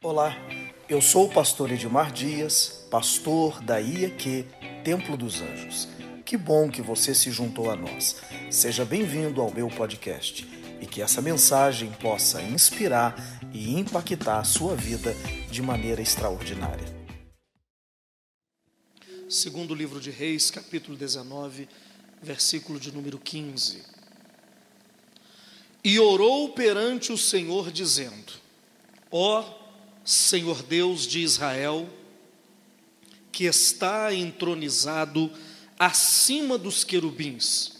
Olá, eu sou o pastor Edmar Dias, pastor da IEQ Templo dos Anjos. Que bom que você se juntou a nós. Seja bem-vindo ao meu podcast e que essa mensagem possa inspirar e impactar a sua vida de maneira extraordinária. Segundo livro de Reis, capítulo 19, versículo de número 15. E orou perante o Senhor, dizendo: Ó Senhor Deus de Israel, que está entronizado acima dos querubins,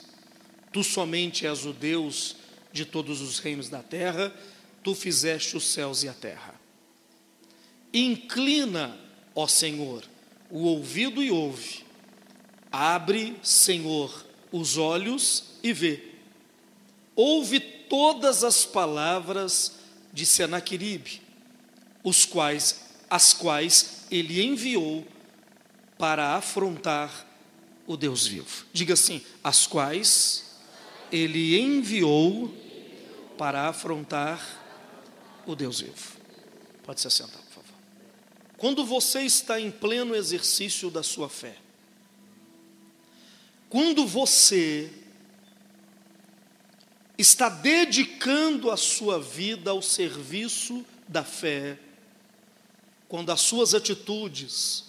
tu somente és o Deus de todos os reinos da terra, tu fizeste os céus e a terra. Inclina, ó Senhor, o ouvido e ouve. Abre, Senhor, os olhos e vê. Ouve todas as palavras de Senaqueribe, os quais as quais ele enviou para afrontar o Deus vivo. Diga assim: as quais ele enviou para afrontar o Deus vivo. Pode se assentar, por favor. Quando você está em pleno exercício da sua fé, quando você está dedicando a sua vida ao serviço da fé, quando as suas atitudes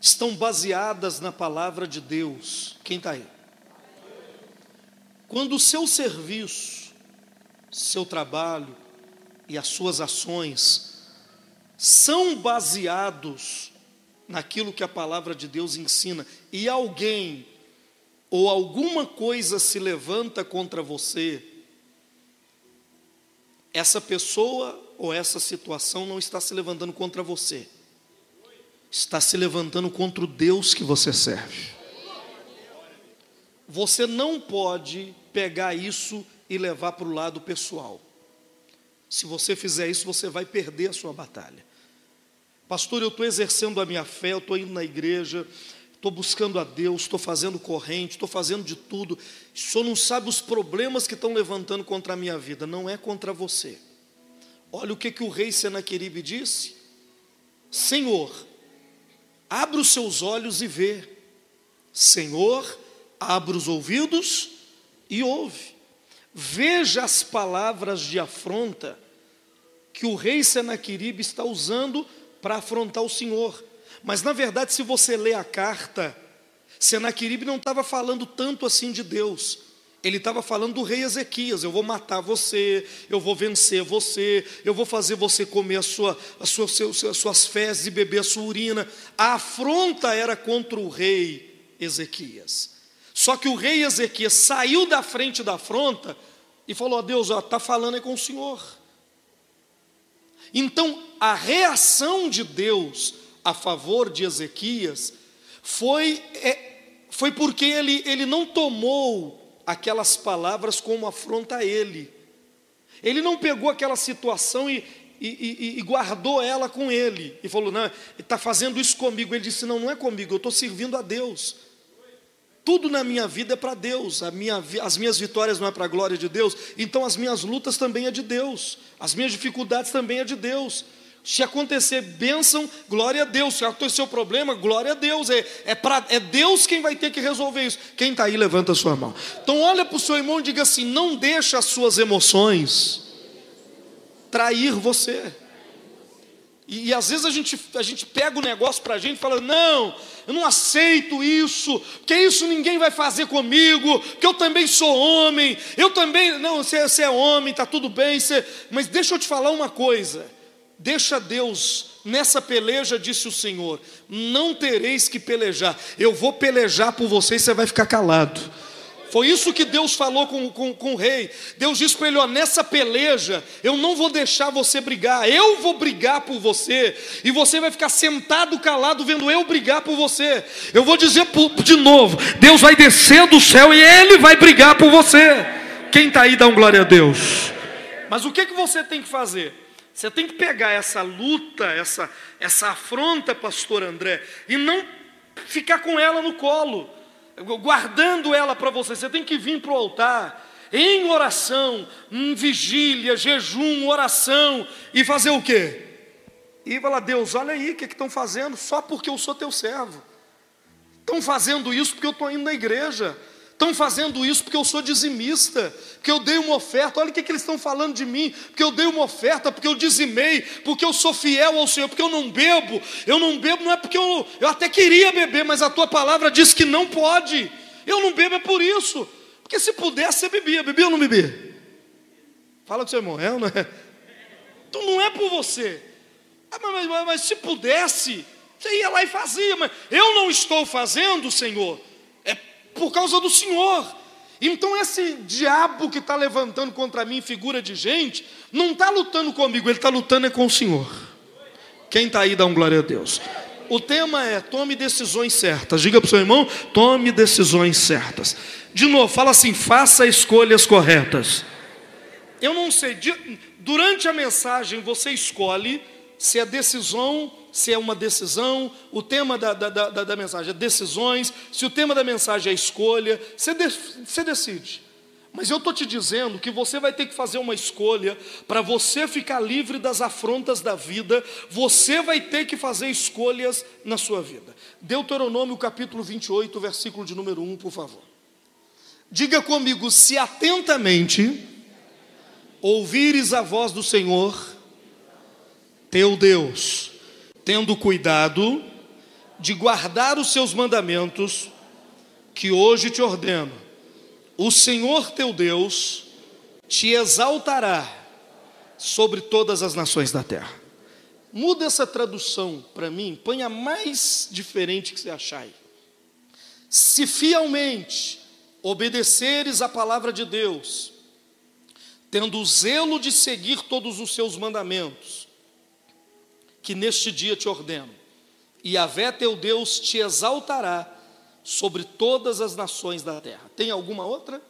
estão baseadas na palavra de Deus, quem está aí? Quando o seu serviço, seu trabalho e as suas ações são baseados naquilo que a palavra de Deus ensina, e alguém ou alguma coisa se levanta contra você, essa pessoa ou essa situação não está se levantando contra você, está se levantando contra o Deus que você serve. Você não pode pegar isso e levar para o lado pessoal. Se você fizer isso, você vai perder a sua batalha. Pastor, eu estou exercendo a minha fé, eu estou indo na igreja, estou buscando a Deus, estou fazendo corrente, estou fazendo de tudo. Senhor não sabe os problemas que estão levantando contra a minha vida, não é contra você. Olha o que, que o rei Senaqueribe disse: Senhor, abra os seus olhos e vê. Senhor, abra os ouvidos e ouve. Veja as palavras de afronta que o rei Senaqueribe está usando para afrontar o Senhor. Mas na verdade, se você lê a carta, Senaqueribe não estava falando tanto assim de Deus. Ele estava falando do rei Ezequias: eu vou matar você, eu vou vencer você, eu vou fazer você comer a sua, a sua, as suas fezes e beber a sua urina. A afronta era contra o rei Ezequias. Só que o rei Ezequias saiu da frente da afronta e falou: a Deus, está falando é com o Senhor. Então, a reação de Deus a favor de Ezequias foi, é, foi porque ele, ele não tomou aquelas palavras como afronta a ele. Ele não pegou aquela situação e, e, e, e guardou ela com ele. E falou: Não, está fazendo isso comigo. Ele disse: Não, não é comigo, eu estou servindo a Deus. Tudo na minha vida é para Deus, minha, as minhas vitórias não é para a glória de Deus, então as minhas lutas também é de Deus, as minhas dificuldades também é de Deus. Se acontecer bênção, glória a Deus. Se acontecer o problema, glória a Deus. É, é, pra, é Deus quem vai ter que resolver isso. Quem está aí, levanta a sua mão. Então olha para o seu irmão e diga assim: não deixa as suas emoções trair você. E, e, às vezes a gente, a gente pega o negócio para a gente e fala: não, eu não aceito isso, porque isso ninguém vai fazer comigo, porque eu também sou homem, eu também. Não, você, você é homem, está tudo bem, você, mas deixa eu te falar uma coisa. Deixa Deus, nessa peleja, disse o Senhor, não tereis que pelejar, eu vou pelejar por você e você vai ficar calado. Foi isso que Deus falou com, com, com o rei. Deus disse para ele: ó, nessa peleja, eu não vou deixar você brigar, eu vou brigar por você, e você vai ficar sentado calado vendo eu brigar por você. Eu vou dizer de novo: Deus vai descer do céu e Ele vai brigar por você. Quem está aí, dá um glória a Deus. Mas o que, que você tem que fazer? Você tem que pegar essa luta, essa, essa afronta, pastor André, e não ficar com ela no colo, guardando ela para você. Você tem que vir para o altar em oração, em vigília, jejum, oração, e fazer o quê? E falar, Deus, olha aí o que estão fazendo, só porque eu sou teu servo. Estão fazendo isso porque eu estou indo na igreja. Estão fazendo isso porque eu sou dizimista, porque eu dei uma oferta. Olha o que, que eles estão falando de mim, porque eu dei uma oferta, porque eu dizimei, porque eu sou fiel ao Senhor, porque eu não bebo. Eu não bebo não é porque eu, eu até queria beber, mas a tua palavra diz que não pode. Eu não bebo é por isso. Porque se pudesse, você bebia. Bebia ou não bebia? Fala com seu irmão, é ou não é? Então não é por você. Ah, mas, mas, mas se pudesse, você ia lá e fazia. Mas eu não estou fazendo, Senhor por causa do Senhor. Então, esse diabo que está levantando contra mim, figura de gente, não está lutando comigo, ele está lutando é com o Senhor. Quem está aí, dá um glória a Deus. O tema é: tome decisões certas. Diga para o seu irmão: tome decisões certas. De novo, fala assim: faça escolhas corretas. Eu não sei, durante a mensagem você escolhe se a decisão se é uma decisão, o tema da, da, da, da mensagem é decisões, se o tema da mensagem é escolha, você, de, você decide. Mas eu estou te dizendo que você vai ter que fazer uma escolha para você ficar livre das afrontas da vida, você vai ter que fazer escolhas na sua vida. Deuteronômio capítulo 28, versículo de número 1, por favor. Diga comigo, se atentamente ouvires a voz do Senhor, teu Deus, tendo cuidado de guardar os seus mandamentos, que hoje te ordeno, o Senhor teu Deus te exaltará sobre todas as nações da terra. Muda essa tradução para mim, põe a mais diferente que você achar aí. Se fielmente obedeceres a palavra de Deus, tendo o zelo de seguir todos os seus mandamentos, que neste dia te ordeno. E Yahvé teu Deus te exaltará sobre todas as nações da terra. Tem alguma outra?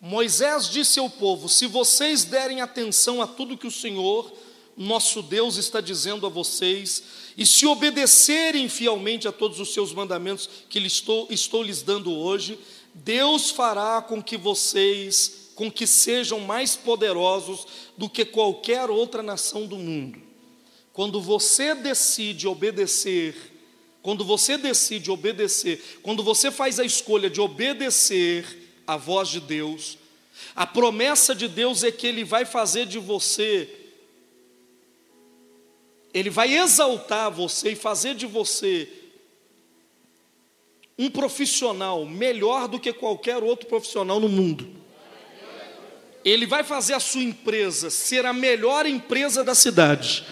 Moisés disse ao povo: Se vocês derem atenção a tudo que o Senhor, nosso Deus, está dizendo a vocês, e se obedecerem fielmente a todos os seus mandamentos que estou, estou lhes dando hoje, Deus fará com que vocês, com que sejam mais poderosos do que qualquer outra nação do mundo. Quando você decide obedecer, quando você decide obedecer, quando você faz a escolha de obedecer à voz de Deus, a promessa de Deus é que Ele vai fazer de você, Ele vai exaltar você e fazer de você um profissional melhor do que qualquer outro profissional no mundo. Ele vai fazer a sua empresa ser a melhor empresa da cidade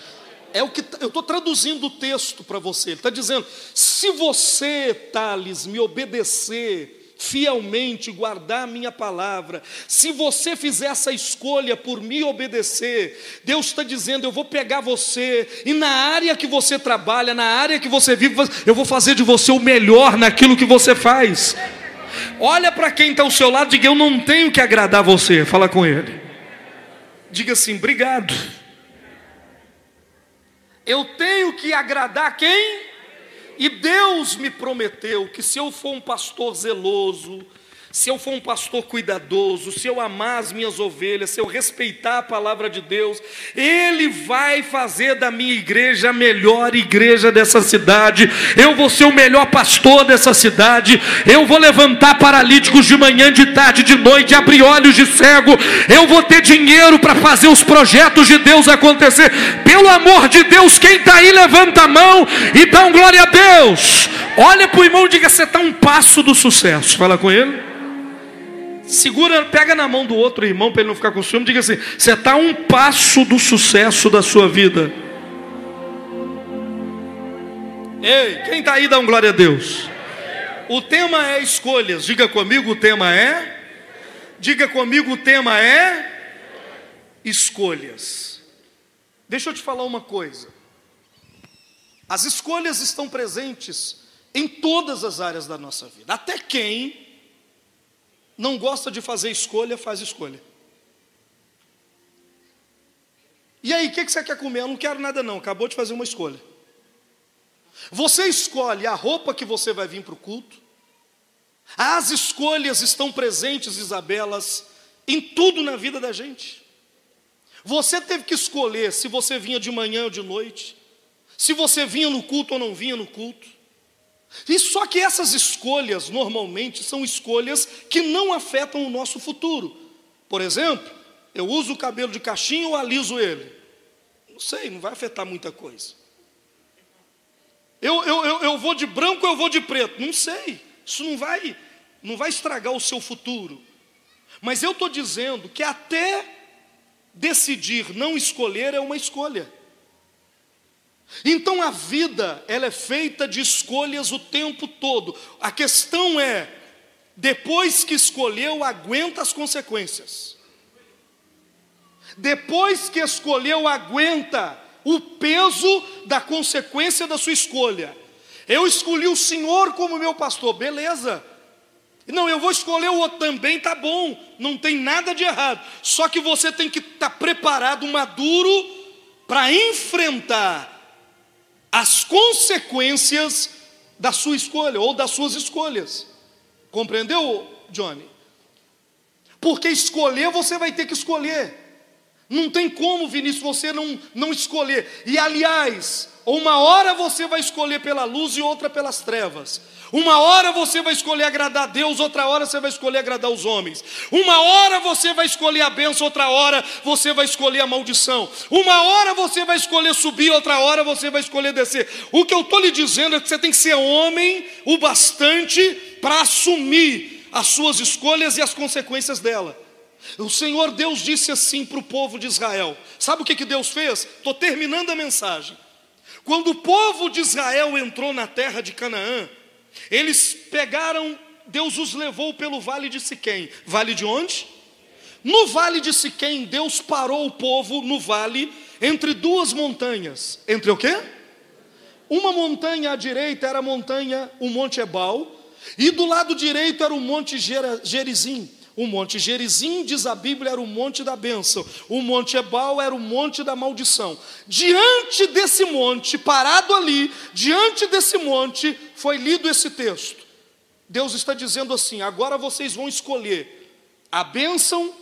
é o que eu estou traduzindo o texto para você. Ele está dizendo: se você, Thales, me obedecer fielmente, guardar a minha palavra, se você fizer essa escolha por me obedecer, Deus está dizendo: eu vou pegar você e na área que você trabalha, na área que você vive, eu vou fazer de você o melhor naquilo que você faz. Olha para quem está ao seu lado, diga: eu não tenho que agradar você. Fala com ele. Diga assim: obrigado. Eu tenho que agradar quem? E Deus me prometeu que se eu for um pastor zeloso, se eu for um pastor cuidadoso, se eu amar as minhas ovelhas, se eu respeitar a palavra de Deus, Ele vai fazer da minha igreja a melhor igreja dessa cidade. Eu vou ser o melhor pastor dessa cidade. Eu vou levantar paralíticos de manhã, de tarde, de noite, abrir olhos de cego. Eu vou ter dinheiro para fazer os projetos de Deus acontecer. Pelo amor de Deus, quem está aí, levanta a mão e dá um glória a Deus. Olha para o irmão e diga: você está um passo do sucesso. Fala com ele. Segura, pega na mão do outro irmão para ele não ficar com ciúme. Diga assim: você está um passo do sucesso da sua vida. Ei, quem está aí dá um glória a Deus. O tema é escolhas. Diga comigo, o tema é. Diga comigo, o tema é escolhas. Deixa eu te falar uma coisa. As escolhas estão presentes em todas as áreas da nossa vida. Até quem não gosta de fazer escolha, faz escolha. E aí, o que, que você quer comer? Eu não quero nada, não. Acabou de fazer uma escolha. Você escolhe a roupa que você vai vir para o culto. As escolhas estão presentes, Isabelas, em tudo na vida da gente. Você teve que escolher se você vinha de manhã ou de noite, se você vinha no culto ou não vinha no culto. E só que essas escolhas, normalmente, são escolhas que não afetam o nosso futuro. Por exemplo, eu uso o cabelo de cachinho ou aliso ele? Não sei, não vai afetar muita coisa. Eu, eu, eu, eu vou de branco ou eu vou de preto? Não sei. Isso não vai, não vai estragar o seu futuro. Mas eu estou dizendo que até decidir não escolher é uma escolha. Então a vida, ela é feita de escolhas o tempo todo. A questão é, depois que escolheu, aguenta as consequências. Depois que escolheu, aguenta o peso da consequência da sua escolha. Eu escolhi o Senhor como meu pastor, beleza. Não, eu vou escolher o outro também, tá bom, não tem nada de errado. Só que você tem que estar tá preparado, maduro, para enfrentar as consequências da sua escolha ou das suas escolhas. Compreendeu, Johnny? Porque escolher você vai ter que escolher. Não tem como, Vinícius, você não, não escolher. E aliás, uma hora você vai escolher pela luz e outra pelas trevas. Uma hora você vai escolher agradar a Deus, outra hora você vai escolher agradar os homens. Uma hora você vai escolher a bênção, outra hora você vai escolher a maldição. Uma hora você vai escolher subir, outra hora você vai escolher descer. O que eu estou lhe dizendo é que você tem que ser homem o bastante para assumir as suas escolhas e as consequências dela. O Senhor Deus disse assim para o povo de Israel: sabe o que, que Deus fez? Estou terminando a mensagem. Quando o povo de Israel entrou na terra de Canaã, eles pegaram, Deus os levou pelo vale de Siquém. Vale de onde? No vale de Siquém, Deus parou o povo no vale entre duas montanhas. Entre o quê? Uma montanha à direita era a montanha, o Monte Ebal, e do lado direito era o Monte Gerizim. O Monte Gerizim, diz a Bíblia, era o monte da bênção. O Monte Ebal era o monte da maldição. Diante desse monte, parado ali, diante desse monte, foi lido esse texto. Deus está dizendo assim: agora vocês vão escolher a bênção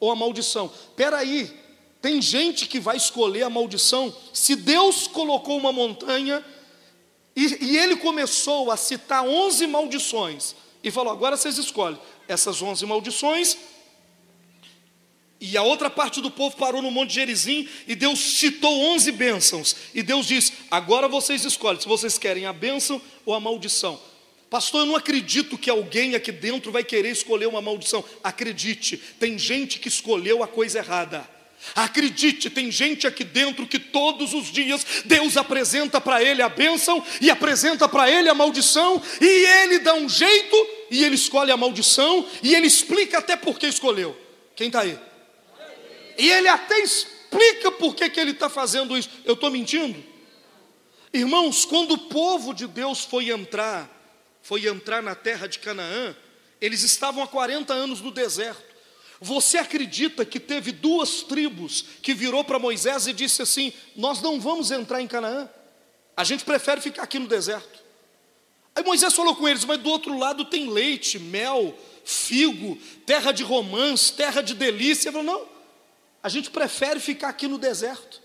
ou a maldição. Espera aí, tem gente que vai escolher a maldição. Se Deus colocou uma montanha e, e ele começou a citar 11 maldições e falou: agora vocês escolhem essas onze maldições. E a outra parte do povo parou no Monte Gerizim e Deus citou onze bênçãos. E Deus diz: agora vocês escolhem se vocês querem a bênção ou a maldição. Pastor, eu não acredito que alguém aqui dentro vai querer escolher uma maldição. Acredite, tem gente que escolheu a coisa errada. Acredite, tem gente aqui dentro que todos os dias Deus apresenta para ele a bênção e apresenta para ele a maldição, e ele dá um jeito e ele escolhe a maldição e ele explica até por que escolheu. Quem está aí? E ele até explica por que, que ele está fazendo isso. Eu estou mentindo? Irmãos, quando o povo de Deus foi entrar, foi entrar na terra de Canaã, eles estavam há 40 anos no deserto. Você acredita que teve duas tribos que virou para Moisés e disse assim: Nós não vamos entrar em Canaã, a gente prefere ficar aqui no deserto. Aí Moisés falou com eles: Mas do outro lado tem leite, mel, figo, terra de romãs, terra de delícia. Ele falou: Não, a gente prefere ficar aqui no deserto.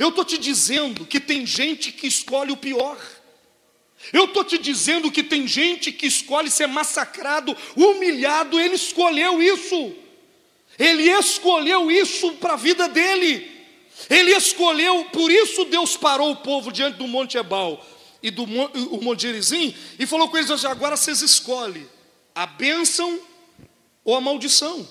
Eu estou te dizendo que tem gente que escolhe o pior. Eu estou te dizendo que tem gente que escolhe ser massacrado, humilhado, ele escolheu isso. Ele escolheu isso para a vida dele. Ele escolheu, por isso Deus parou o povo diante do Monte Ebal e do o Monte Gerizim e falou com eles: assim, agora vocês escolhem a bênção ou a maldição.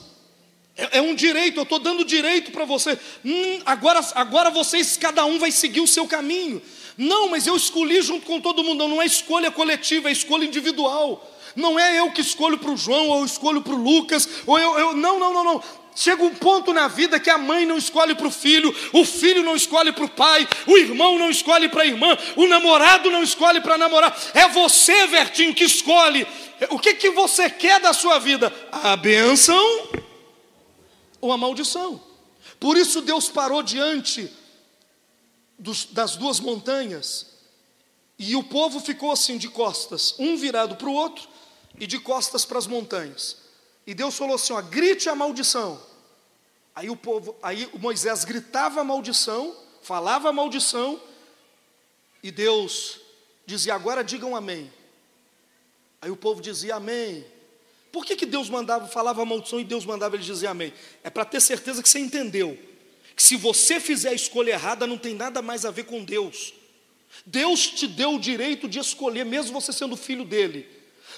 É, é um direito, eu estou dando direito para você. Hum, agora, agora vocês, cada um vai seguir o seu caminho. Não, mas eu escolhi junto com todo mundo. Não, não é escolha coletiva, é escolha individual. Não é eu que escolho para o João, ou eu escolho para o Lucas, ou eu, eu. Não, não, não, não. Chega um ponto na vida que a mãe não escolhe para o filho, o filho não escolhe para o pai, o irmão não escolhe para a irmã, o namorado não escolhe para namorar. É você, Vertinho, que escolhe. O que, que você quer da sua vida? A bênção ou a maldição? Por isso Deus parou diante dos, das duas montanhas e o povo ficou assim de costas, um virado para o outro e de costas para as montanhas. E Deus falou assim: ó, grite a maldição. Aí o povo, aí Moisés gritava a maldição, falava a maldição, e Deus dizia: agora digam amém. Aí o povo dizia amém. Por que, que Deus mandava, falava a maldição e Deus mandava ele dizer amém? É para ter certeza que você entendeu. Que se você fizer a escolha errada, não tem nada mais a ver com Deus. Deus te deu o direito de escolher, mesmo você sendo filho dele.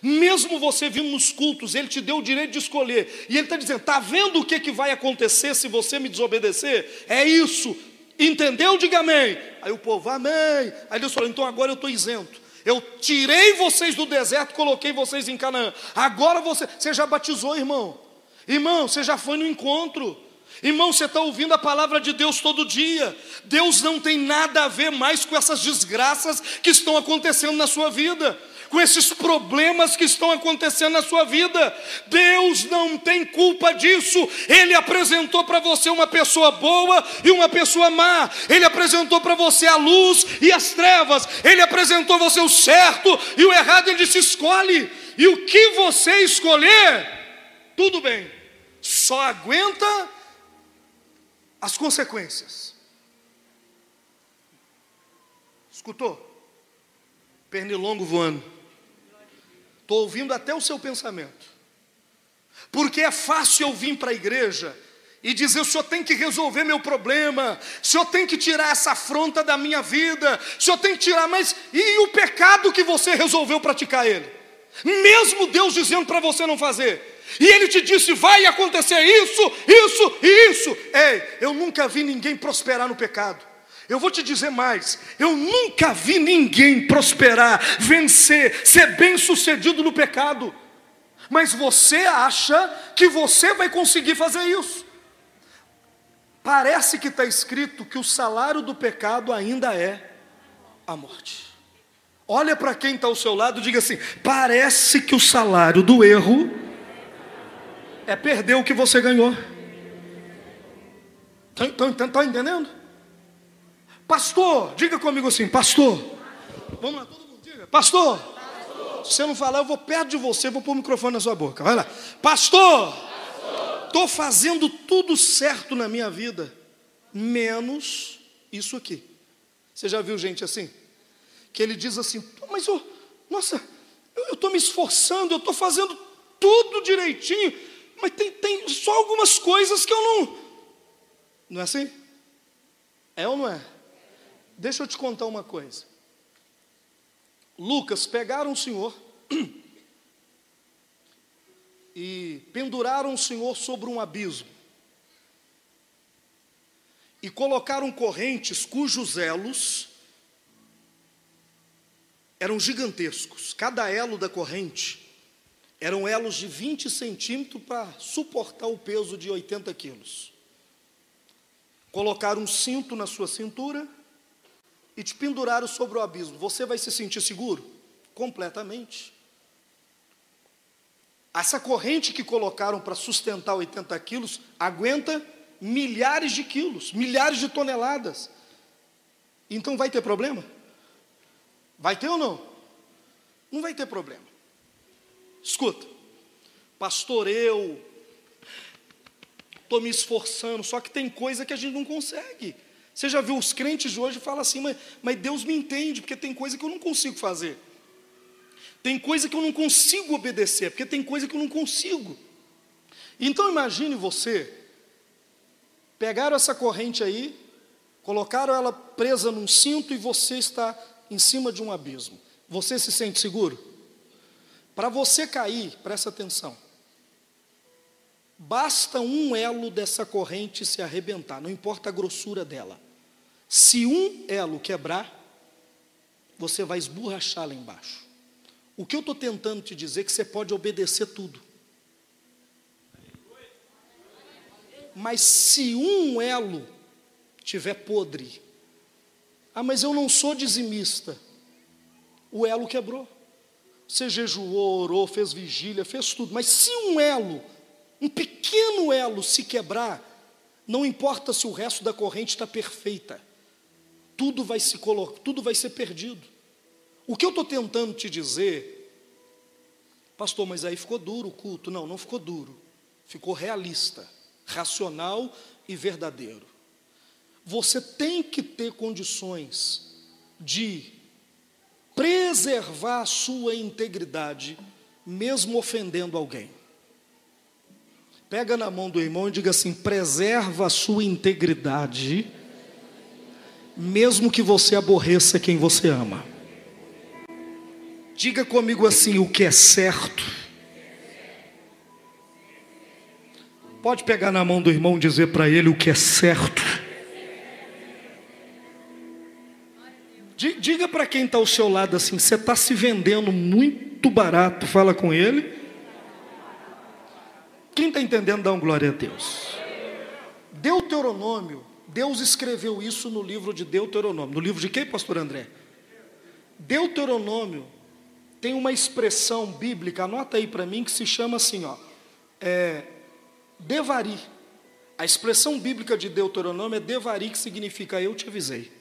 Mesmo você vindo nos cultos, Ele te deu o direito de escolher. E Ele está dizendo: está vendo o que, que vai acontecer se você me desobedecer? É isso. Entendeu? Diga amém. Aí o povo, amém. Aí Deus falou: então agora eu estou isento. Eu tirei vocês do deserto, coloquei vocês em Canaã. Agora você, você já batizou, irmão. Irmão, você já foi no encontro. Irmão, você está ouvindo a palavra de Deus todo dia. Deus não tem nada a ver mais com essas desgraças que estão acontecendo na sua vida com esses problemas que estão acontecendo na sua vida. Deus não tem culpa disso. Ele apresentou para você uma pessoa boa e uma pessoa má. Ele apresentou para você a luz e as trevas. Ele apresentou você o certo e o errado. Ele disse: escolhe. E o que você escolher, tudo bem. Só aguenta as consequências. Escutou? Pernilongo voando. Estou ouvindo até o seu pensamento. Porque é fácil eu vir para a igreja e dizer: o senhor tem que resolver meu problema, o senhor tem que tirar essa afronta da minha vida, o senhor tem que tirar, mas e o pecado que você resolveu praticar ele? Mesmo Deus dizendo para você não fazer, e ele te disse: vai acontecer isso, isso e isso. Ei, eu nunca vi ninguém prosperar no pecado. Eu vou te dizer mais: eu nunca vi ninguém prosperar, vencer, ser bem sucedido no pecado. Mas você acha que você vai conseguir fazer isso? Parece que está escrito que o salário do pecado ainda é a morte. Olha para quem está ao seu lado e diga assim: parece que o salário do erro é perder o que você ganhou. Estão entendendo? Pastor, diga comigo assim, pastor. Vamos lá, todo mundo diga. Pastor. pastor. Se você não falar, eu vou perto de você, vou pôr o microfone na sua boca. Vai lá. Pastor. Estou fazendo tudo certo na minha vida, menos isso aqui. Você já viu gente assim? Que ele diz assim, mas eu, nossa, eu estou me esforçando, eu estou fazendo tudo direitinho, mas tem, tem só algumas coisas que eu não. Não é assim? É ou não é? Deixa eu te contar uma coisa. Lucas pegaram o Senhor e penduraram o Senhor sobre um abismo. E colocaram correntes cujos elos eram gigantescos. Cada elo da corrente eram elos de 20 centímetros para suportar o peso de 80 quilos. Colocaram um cinto na sua cintura e te penduraram sobre o abismo, você vai se sentir seguro? Completamente. Essa corrente que colocaram para sustentar 80 quilos aguenta milhares de quilos, milhares de toneladas. Então vai ter problema? Vai ter ou não? Não vai ter problema. Escuta, pastor, eu estou me esforçando, só que tem coisa que a gente não consegue. Você já viu os crentes de hoje falam assim, mas, mas Deus me entende, porque tem coisa que eu não consigo fazer. Tem coisa que eu não consigo obedecer, porque tem coisa que eu não consigo. Então imagine você, pegaram essa corrente aí, colocaram ela presa num cinto e você está em cima de um abismo. Você se sente seguro? Para você cair, presta atenção. Basta um elo dessa corrente se arrebentar, não importa a grossura dela. Se um elo quebrar, você vai esborrachar lá embaixo. O que eu estou tentando te dizer é que você pode obedecer tudo. Mas se um elo tiver podre, ah, mas eu não sou dizimista. O elo quebrou. Você jejuou, orou, fez vigília, fez tudo. Mas se um elo, um pequeno elo se quebrar, não importa se o resto da corrente está perfeita tudo vai se colocar, tudo vai ser perdido. O que eu estou tentando te dizer Pastor, mas aí ficou duro o culto. Não, não ficou duro. Ficou realista, racional e verdadeiro. Você tem que ter condições de preservar a sua integridade, mesmo ofendendo alguém. Pega na mão do irmão e diga assim: preserva a sua integridade, mesmo que você aborreça quem você ama. Diga comigo assim: o que é certo. Pode pegar na mão do irmão e dizer para ele o que é certo. Diga para quem está ao seu lado assim: você está se vendendo muito barato, fala com ele. Quem está entendendo, dá um glória a Deus. Deuteronômio, Deus escreveu isso no livro de Deuteronômio. No livro de quem, pastor André? Deuteronômio tem uma expressão bíblica, anota aí para mim, que se chama assim, ó, é, devari. A expressão bíblica de Deuteronômio é devari, que significa eu te avisei.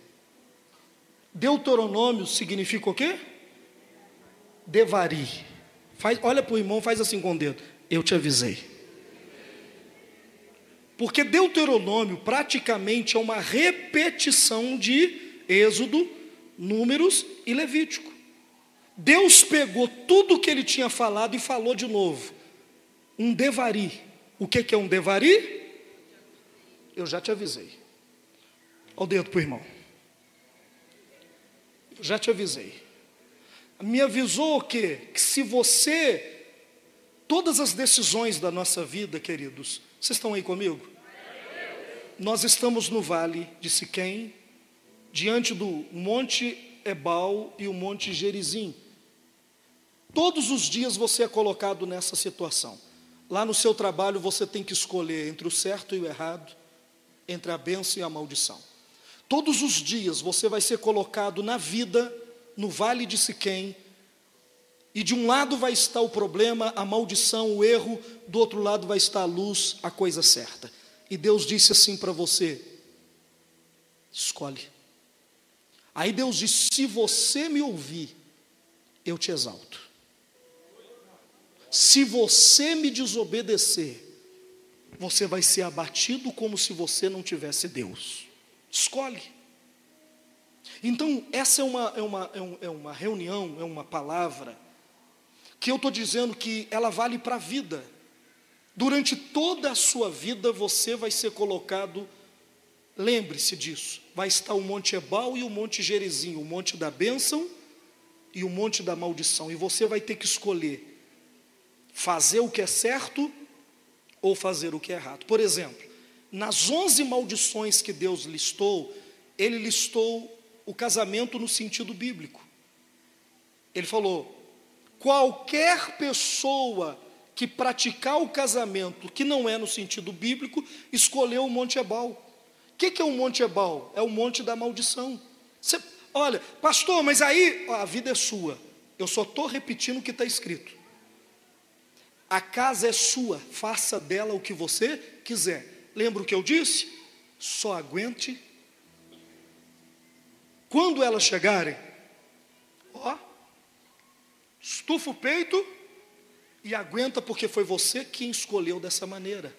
Deuteronômio significa o quê? Devari. Faz, olha para o irmão, faz assim com o dedo. Eu te avisei. Porque Deuteronômio praticamente é uma repetição de Êxodo, Números e Levítico. Deus pegou tudo que ele tinha falado e falou de novo. Um devari. O que é um devari? Eu já te avisei. Olha o dedo para o irmão. Já te avisei. Me avisou o quê? Que se você. Todas as decisões da nossa vida, queridos, vocês estão aí comigo? Nós estamos no vale de Siquém, diante do Monte Ebal e o Monte Gerizim. Todos os dias você é colocado nessa situação. Lá no seu trabalho você tem que escolher entre o certo e o errado, entre a bênção e a maldição. Todos os dias você vai ser colocado na vida, no vale de Siquém, e de um lado vai estar o problema, a maldição, o erro, do outro lado vai estar a luz, a coisa certa. E Deus disse assim para você: escolhe. Aí Deus disse: se você me ouvir, eu te exalto. Se você me desobedecer, você vai ser abatido como se você não tivesse Deus. Escolhe. Então, essa é uma, é uma, é, é uma reunião, é uma palavra, que eu estou dizendo que ela vale para a vida. Durante toda a sua vida, você vai ser colocado, lembre-se disso, vai estar o Monte Ebal e o Monte Gerizim, o Monte da bênção e o Monte da maldição, e você vai ter que escolher fazer o que é certo ou fazer o que é errado. Por exemplo, nas onze maldições que Deus listou, ele listou o casamento no sentido bíblico. Ele falou: qualquer pessoa que praticar o casamento que não é no sentido bíblico, escolheu o Monte Ebal. O que, que é o Monte Ebal? É o Monte da Maldição. Você, olha, pastor, mas aí a vida é sua. Eu só estou repetindo o que está escrito. A casa é sua, faça dela o que você quiser. Lembra o que eu disse? Só aguente. Quando elas chegarem, ó, estufa o peito e aguenta, porque foi você quem escolheu dessa maneira.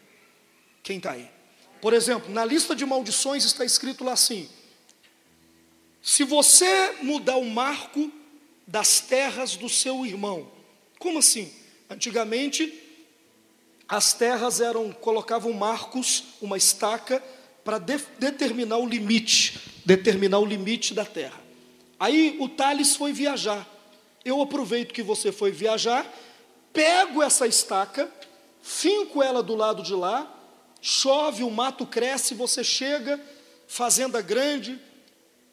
Quem está aí? Por exemplo, na lista de maldições está escrito lá assim: se você mudar o marco das terras do seu irmão, como assim? Antigamente, as terras eram colocavam marcos, uma estaca para de, determinar o limite, determinar o limite da terra. Aí o Thales foi viajar. Eu aproveito que você foi viajar, pego essa estaca, finco ela do lado de lá, chove, o mato cresce, você chega, fazenda grande,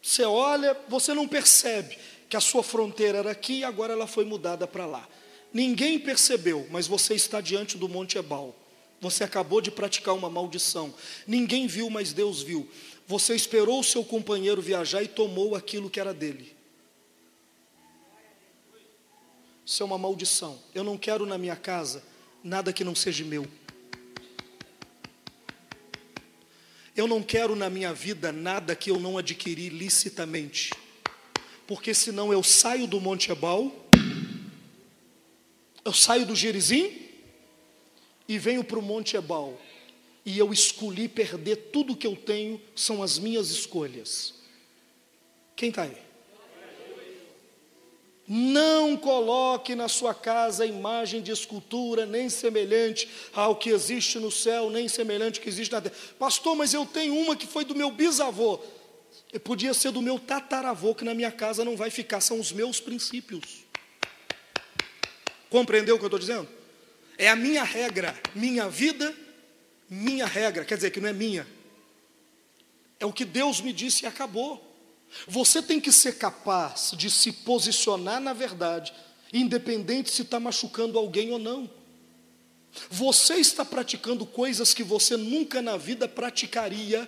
você olha, você não percebe que a sua fronteira era aqui e agora ela foi mudada para lá. Ninguém percebeu, mas você está diante do Monte Ebal. Você acabou de praticar uma maldição. Ninguém viu, mas Deus viu. Você esperou o seu companheiro viajar e tomou aquilo que era dele. Isso é uma maldição. Eu não quero na minha casa nada que não seja meu. Eu não quero na minha vida nada que eu não adquiri licitamente. Porque senão eu saio do Monte Ebal Eu saio do Gerizim e venho para o Monte Ebal. E eu escolhi perder tudo que eu tenho, são as minhas escolhas. Quem está aí? Não coloque na sua casa imagem de escultura, nem semelhante ao que existe no céu, nem semelhante ao que existe na terra. Pastor, mas eu tenho uma que foi do meu bisavô. E podia ser do meu tataravô, que na minha casa não vai ficar, são os meus princípios. Compreendeu o que eu estou dizendo? É a minha regra, minha vida, minha regra, quer dizer que não é minha. É o que Deus me disse e acabou. Você tem que ser capaz de se posicionar na verdade, independente se está machucando alguém ou não. Você está praticando coisas que você nunca na vida praticaria,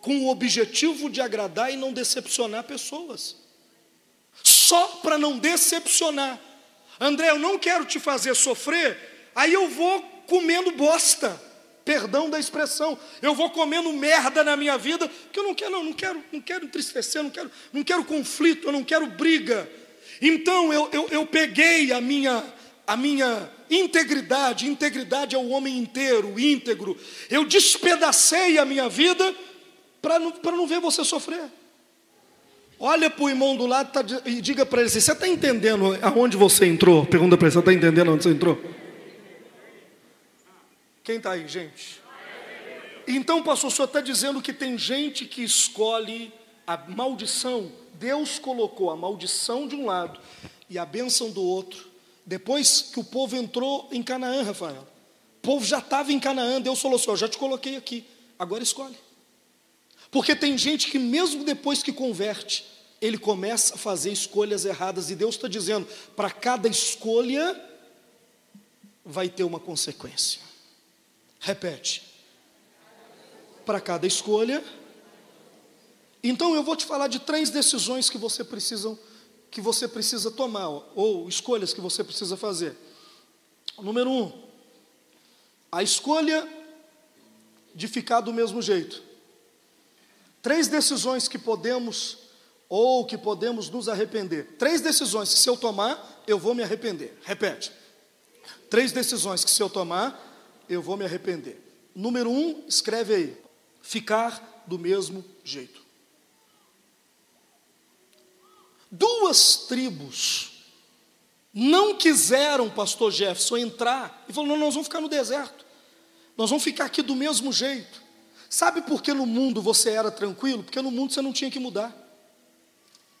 com o objetivo de agradar e não decepcionar pessoas. Só para não decepcionar. André, eu não quero te fazer sofrer, aí eu vou comendo bosta perdão da expressão. Eu vou comendo merda na minha vida, porque eu não quero, não, não quero, não quero entristecer, não quero, não quero conflito, eu não quero briga. Então eu, eu, eu peguei a minha, a minha integridade, integridade é o homem inteiro, íntegro. Eu despedacei a minha vida para não, não ver você sofrer. Olha para o irmão do lado tá, e diga para ele assim: Você está entendendo aonde você entrou? Pergunta para ele: Você está entendendo aonde você entrou? Quem está aí, gente? Então, pastor, o senhor está dizendo que tem gente que escolhe a maldição. Deus colocou a maldição de um lado e a bênção do outro. Depois que o povo entrou em Canaã, Rafael. O povo já estava em Canaã, Deus falou assim: ó, já te coloquei aqui, agora escolhe. Porque tem gente que, mesmo depois que converte, ele começa a fazer escolhas erradas, e Deus está dizendo: para cada escolha vai ter uma consequência. Repete. Para cada escolha. Então eu vou te falar de três decisões que você precisa, que você precisa tomar, ou escolhas que você precisa fazer. Número um, a escolha de ficar do mesmo jeito. Três decisões que podemos ou que podemos nos arrepender. Três decisões que se eu tomar, eu vou me arrepender. Repete. Três decisões que se eu tomar, eu vou me arrepender. Número um, escreve aí: ficar do mesmo jeito. Duas tribos não quiseram, pastor Jefferson, entrar e falou: não, nós vamos ficar no deserto, nós vamos ficar aqui do mesmo jeito. Sabe por que no mundo você era tranquilo? Porque no mundo você não tinha que mudar.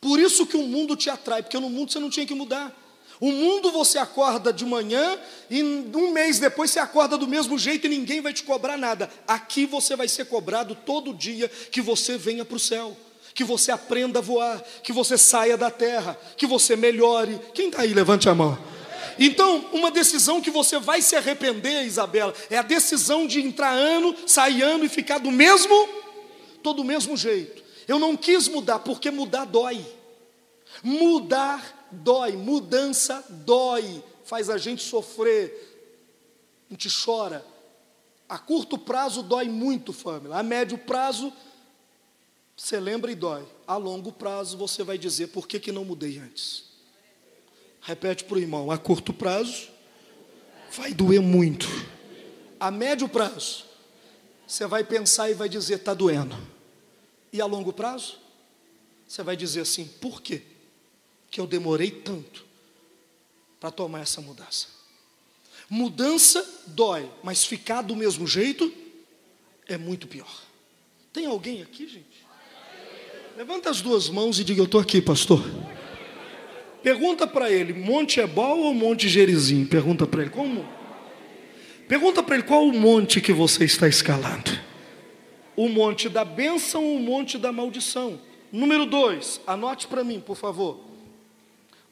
Por isso que o mundo te atrai, porque no mundo você não tinha que mudar. O mundo você acorda de manhã e um mês depois você acorda do mesmo jeito e ninguém vai te cobrar nada. Aqui você vai ser cobrado todo dia que você venha para o céu, que você aprenda a voar, que você saia da terra, que você melhore. Quem está aí? Levante a mão. Então, uma decisão que você vai se arrepender, Isabela, é a decisão de entrar ano, sair ano e ficar do mesmo, todo o mesmo jeito. Eu não quis mudar, porque mudar dói. Mudar dói, mudança dói, faz a gente sofrer, a gente chora. A curto prazo dói muito, família. A médio prazo, você lembra e dói. A longo prazo você vai dizer por que, que não mudei antes. Repete para o irmão, a curto prazo vai doer muito. A médio prazo, você vai pensar e vai dizer, está doendo. E a longo prazo, você vai dizer assim, por quê? que eu demorei tanto para tomar essa mudança. Mudança dói, mas ficar do mesmo jeito é muito pior. Tem alguém aqui, gente? Levanta as duas mãos e diga: Eu estou aqui, pastor. Pergunta para ele: Monte Ebal ou Monte Gerizim? Pergunta para ele: Como? Pergunta para ele qual o monte que você está escalando. O monte da bênção ou o monte da maldição? Número dois, anote para mim, por favor.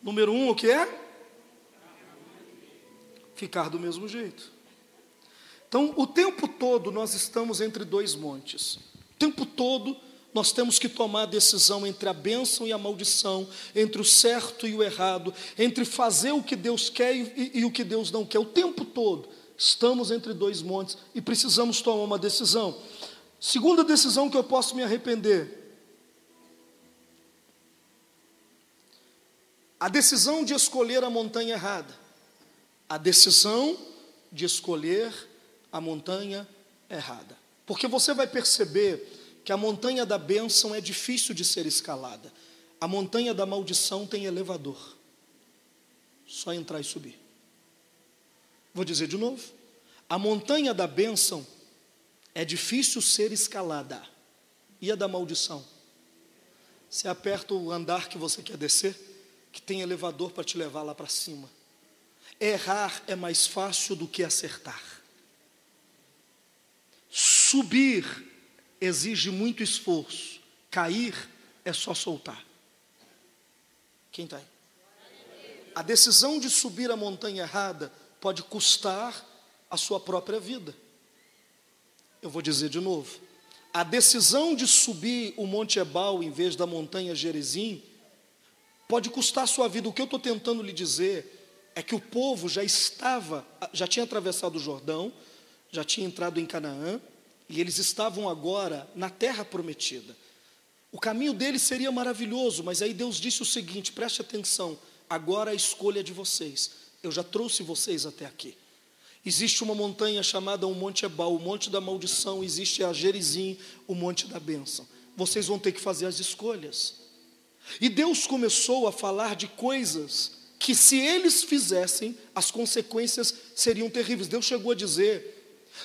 Número um, o que é? Ficar do mesmo jeito. Então, o tempo todo nós estamos entre dois montes. O tempo todo nós temos que tomar a decisão entre a bênção e a maldição, entre o certo e o errado, entre fazer o que Deus quer e, e, o que Deus não quer. O tempo todo estamos entre dois montes e precisamos tomar uma decisão. Segunda decisão que eu posso me arrepender A decisão de escolher a montanha errada. A decisão de escolher a montanha errada. Porque você vai perceber que a montanha da bênção é difícil de ser escalada. A montanha da maldição tem elevador. Só entrar e subir. Vou dizer de novo. A montanha da bênção é difícil ser escalada. E a da maldição? Você aperta o andar que você quer descer, que tem elevador para te levar lá para cima. Errar é mais fácil do que acertar. Subir exige muito esforço, cair é só soltar. Quem está aí? A decisão de subir a montanha errada pode custar a sua própria vida. Eu vou dizer de novo. A decisão de subir o Monte Ebal em vez da montanha Gerizim pode custar a sua vida. O que eu estou tentando lhe dizer é que o povo já estava, já tinha atravessado o Jordão, já tinha entrado em Canaã, e eles estavam agora na terra prometida. O caminho deles seria maravilhoso, mas aí Deus disse o seguinte: preste atenção, agora a escolha é de vocês. Eu já trouxe vocês até aqui. Existe uma montanha chamada o Monte Ebal, o Monte da Maldição, existe a Gerizim, o Monte da Bênção. Vocês vão ter que fazer as escolhas. E Deus começou a falar de coisas que se eles fizessem, as consequências seriam terríveis. Deus chegou a dizer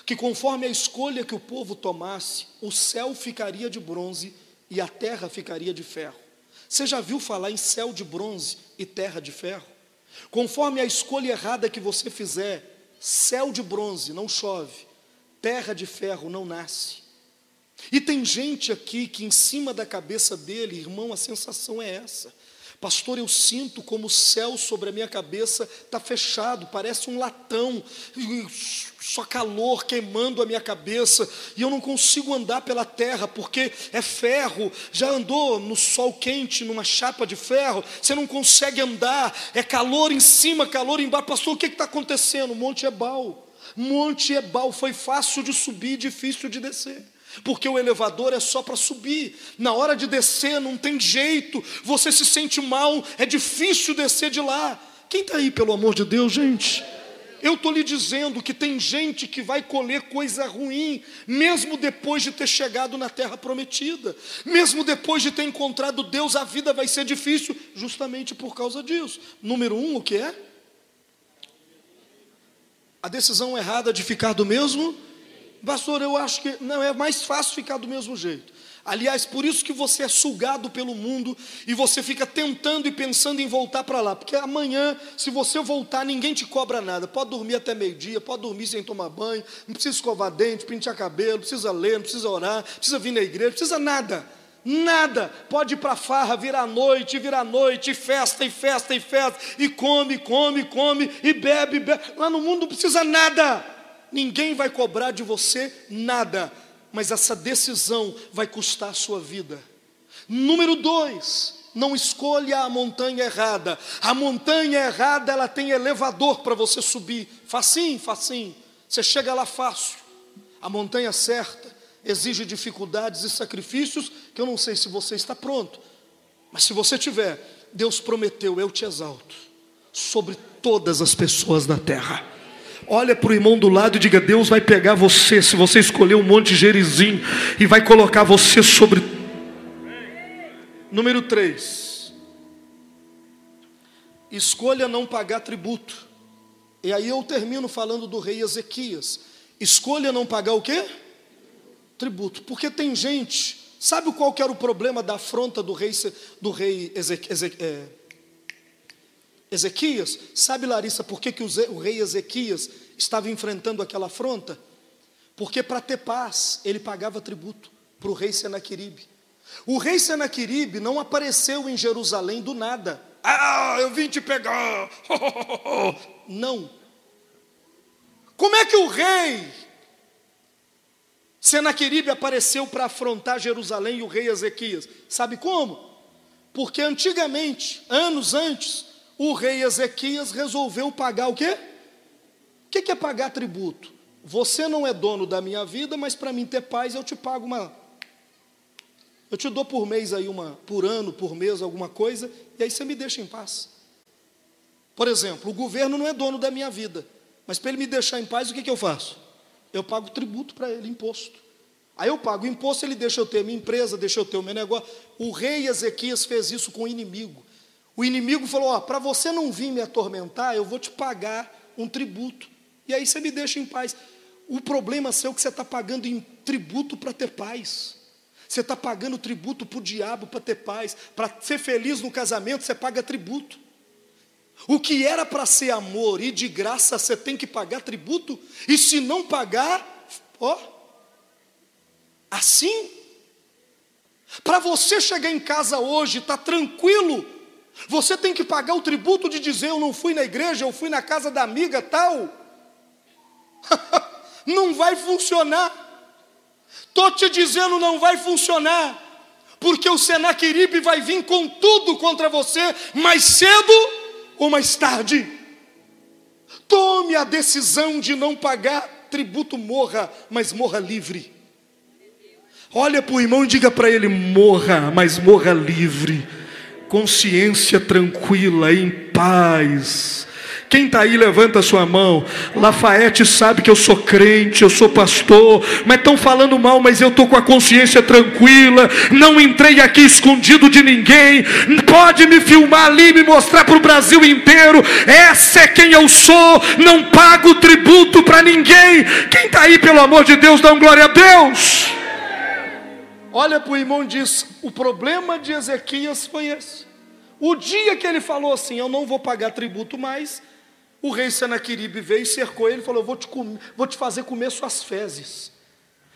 que conforme a escolha que o povo tomasse, o céu ficaria de bronze e a terra ficaria de ferro. Você já viu falar em céu de bronze e terra de ferro? Conforme a escolha errada que você fizer, céu de bronze não chove, terra de ferro não nasce. E tem gente aqui que em cima da cabeça dele, irmão, a sensação é essa. Pastor, eu sinto como o céu sobre a minha cabeça está fechado, parece um latão, só calor queimando a minha cabeça, e eu não consigo andar pela terra, porque é ferro. Já andou no sol quente, numa chapa de ferro, você não consegue andar, é calor em cima, calor embaixo. Pastor, o que está acontecendo? Monte Ebal. Monte Ebal foi fácil de subir, difícil de descer porque o elevador é só para subir, na hora de descer não tem jeito, você se sente mal, é difícil descer de lá. Quem está aí, pelo amor de Deus, gente? Eu estou lhe dizendo que tem gente que vai colher coisa ruim, mesmo depois de ter chegado na terra prometida, mesmo depois de ter encontrado Deus, a vida vai ser difícil, justamente por causa disso. Número um, o que é? A decisão errada de ficar do mesmo Pastor, eu acho que não é mais fácil ficar do mesmo jeito. Aliás, por isso que você é sugado pelo mundo e você fica tentando e pensando em voltar para lá, porque amanhã, se você voltar, ninguém te cobra nada. Pode dormir até meio-dia, pode dormir sem tomar banho, não precisa escovar dente, pentear cabelo, precisa ler, não precisa orar, precisa vir na igreja, não precisa nada. Nada, pode ir para farra, virar noite, virar noite, festa e festa e festa, e come, come, come, e bebe, bebe. Lá no mundo não precisa nada ninguém vai cobrar de você nada, mas essa decisão vai custar a sua vida. Número dois, não escolha a montanha errada. A montanha errada, ela tem elevador para você subir. Facinho, facinho. Você chega lá fácil. A montanha certa exige dificuldades e sacrifícios que eu não sei se você está pronto. Mas se você tiver, Deus prometeu, eu te exalto sobre todas as pessoas da terra. Olha para o irmão do lado e diga: Deus vai pegar você, se você escolher um monte de Gerizim, e vai colocar você sobre. Número 3. Escolha não pagar tributo. E aí eu termino falando do rei Ezequias. Escolha não pagar o quê? Tributo. Porque tem gente, sabe qual que era o problema da afronta do rei, do rei Ezequias? É, Ezequias, sabe Larissa por que, que o rei Ezequias estava enfrentando aquela afronta? Porque para ter paz ele pagava tributo para o rei Senaqueribe. O rei Senaqueribe não apareceu em Jerusalém do nada. Ah, eu vim te pegar. Não. Como é que o rei Senaqueribe apareceu para afrontar Jerusalém e o rei Ezequias? Sabe como? Porque antigamente, anos antes, o rei Ezequias resolveu pagar o quê? O que é pagar tributo? Você não é dono da minha vida, mas para mim ter paz eu te pago uma. Eu te dou por mês aí uma, por ano, por mês, alguma coisa, e aí você me deixa em paz. Por exemplo, o governo não é dono da minha vida, mas para ele me deixar em paz, o que, que eu faço? Eu pago tributo para ele, imposto. Aí eu pago imposto, ele deixa eu ter minha empresa, deixa eu ter o meu negócio. O rei Ezequias fez isso com o inimigo. O inimigo falou: Ó, para você não vir me atormentar, eu vou te pagar um tributo. E aí você me deixa em paz. O problema seu é que você está pagando em tributo para ter paz. Você está pagando tributo para o diabo para ter paz. Para ser feliz no casamento, você paga tributo. O que era para ser amor e de graça, você tem que pagar tributo. E se não pagar, ó, assim. Para você chegar em casa hoje, está tranquilo, você tem que pagar o tributo de dizer: Eu não fui na igreja, eu fui na casa da amiga tal. não vai funcionar. Estou te dizendo, não vai funcionar. Porque o Senaqueribe vai vir com tudo contra você, mais cedo ou mais tarde. Tome a decisão de não pagar tributo, morra, mas morra livre. Olha para o irmão e diga para ele: morra, mas morra livre consciência tranquila, em paz. Quem está aí, levanta a sua mão. Lafayette sabe que eu sou crente, eu sou pastor, mas estão falando mal, mas eu estou com a consciência tranquila. Não entrei aqui escondido de ninguém. Pode me filmar ali, me mostrar para o Brasil inteiro. Essa é quem eu sou. Não pago tributo para ninguém. Quem está aí, pelo amor de Deus, dá glória a Deus olha para o irmão e diz: o problema de Ezequias foi esse. O dia que ele falou assim: Eu não vou pagar tributo mais, o rei Senaqueribe veio e cercou ele e falou: vou te, vou te fazer comer suas fezes.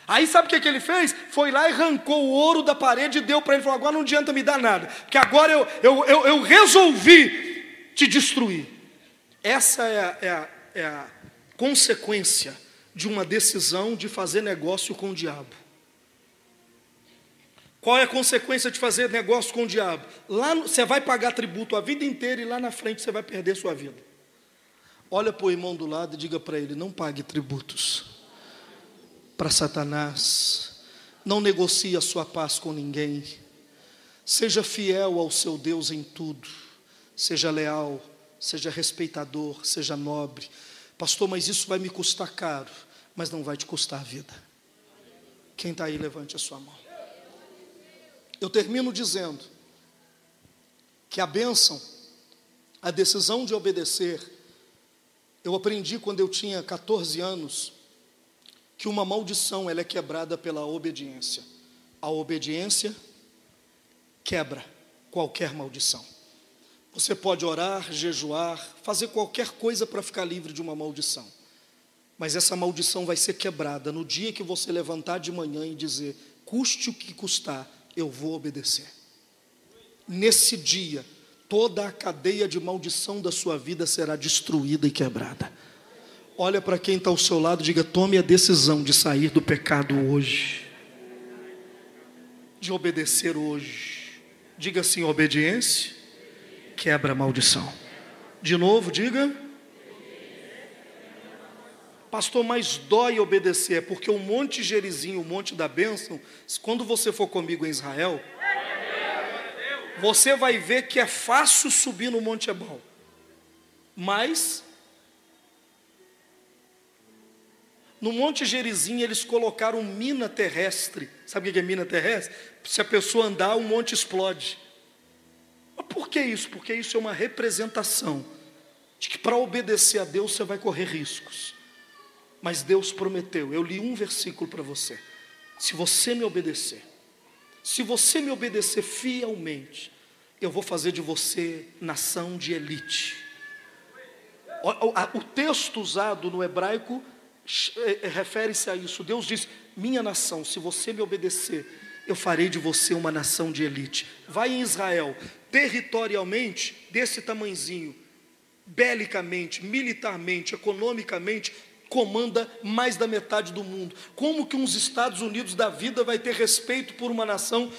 Aí sabe o que, que ele fez? Foi lá e arrancou o ouro da parede e deu para ele. Falou: Agora não adianta me dar nada, porque agora eu, eu, eu, eu resolvi te destruir. Essa é a, é, a, é a consequência de uma decisão de fazer negócio com o diabo. Qual é a consequência de fazer negócio com o diabo? Lá você vai pagar tributo a vida inteira e lá na frente você vai perder sua vida. Olha para o irmão do lado e diga para ele: não pague tributos para Satanás, não negocie a sua paz com ninguém, seja fiel ao seu Deus em tudo, seja leal, seja respeitador, seja nobre. Pastor, mas isso vai me custar caro, mas não vai te custar a vida. Quem está aí, levante a sua mão. Eu termino dizendo que a bênção, a decisão de obedecer, eu aprendi quando eu tinha 14 anos que uma maldição ela é quebrada pela obediência. A obediência quebra qualquer maldição. Você pode orar, jejuar, fazer qualquer coisa para ficar livre de uma maldição. Mas essa maldição vai ser quebrada no dia que você levantar de manhã e dizer: custe o que custar, eu vou obedecer. Nesse dia, toda a cadeia de maldição da sua vida será destruída e quebrada. Olha para quem está ao seu lado diga: tome a decisão de sair do pecado hoje, de obedecer hoje. Diga assim: obediência quebra a maldição. De novo, diga. Pastor, mas dói obedecer, porque o Monte Gerizinho, o Monte da Bênção, quando você for comigo em Israel, você vai ver que é fácil subir no Monte Ebal, mas no Monte Gerizinho eles colocaram mina terrestre. Sabe o que é mina terrestre? Se a pessoa andar, o monte explode. Mas por que isso? Porque isso é uma representação de que para obedecer a Deus você vai correr riscos. Mas Deus prometeu, eu li um versículo para você. Se você me obedecer, se você me obedecer fielmente, eu vou fazer de você nação de elite. O, texto usado no hebraico é, é, refere-se a isso. Deus diz: Minha nação, se você me obedecer, eu farei de você uma nação de elite. Vai em Israel, territorialmente, desse tamanzinho, belicamente, militarmente, economicamente, comanda mais da metade do mundo. Como que uns Estados Unidos da vida vai ter respeito por uma nação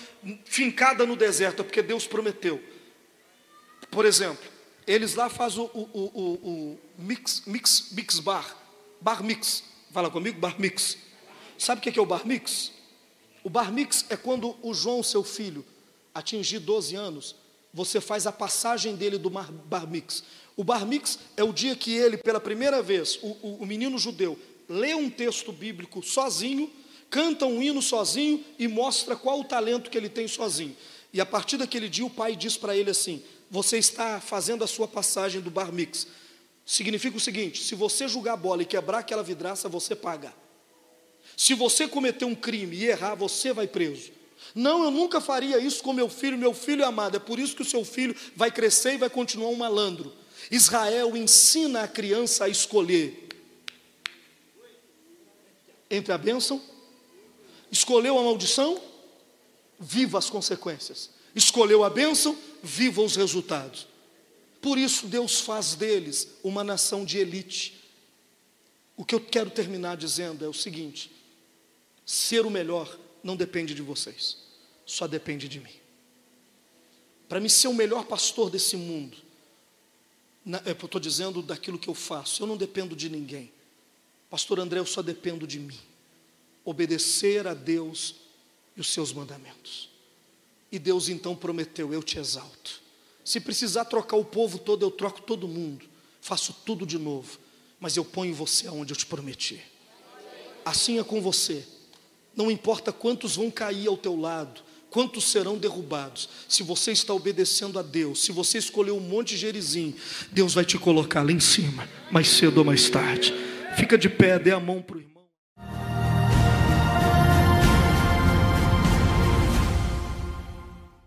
fincada no deserto? Porque Deus prometeu. Por exemplo, eles lá fazem o, o, o, o mix, mix, mix bar, bar mix. Fala comigo, bar mix. Sabe o que é o bar mix? O bar mix é quando o João, seu filho, atingir 12 anos, você faz a passagem dele do bar mix. O bar mix é o dia que ele, pela primeira vez, o, o, o menino judeu, lê um texto bíblico sozinho, canta um hino sozinho e mostra qual o talento que ele tem sozinho. E a partir daquele dia o pai diz para ele assim: Você está fazendo a sua passagem do bar mix. Significa o seguinte: se você jogar a bola e quebrar aquela vidraça, você paga. Se você cometer um crime e errar, você vai preso. Não, eu nunca faria isso com meu filho, meu filho é amado. É por isso que o seu filho vai crescer e vai continuar um malandro. Israel ensina a criança a escolher entre a bênção, escolheu a maldição, viva as consequências. Escolheu a bênção, viva os resultados. Por isso Deus faz deles uma nação de elite. O que eu quero terminar dizendo é o seguinte: ser o melhor não depende de vocês, só depende de mim. Para me ser o melhor pastor desse mundo, eu estou dizendo daquilo que eu faço, eu não dependo de ninguém. Pastor André, eu só dependo de mim. Obedecer a Deus e os seus mandamentos. E Deus então prometeu: Eu te exalto. Se precisar trocar o povo todo, eu troco todo mundo. Faço tudo de novo. Mas eu ponho você aonde eu te prometi. Assim é com você. Não importa quantos vão cair ao teu lado, quantos serão derrubados. Se você está obedecendo a Deus, se você escolheu um monte Gerizim, Deus vai te colocar lá em cima, mais cedo ou mais tarde. Fica de pé, dê a mão para o irmão.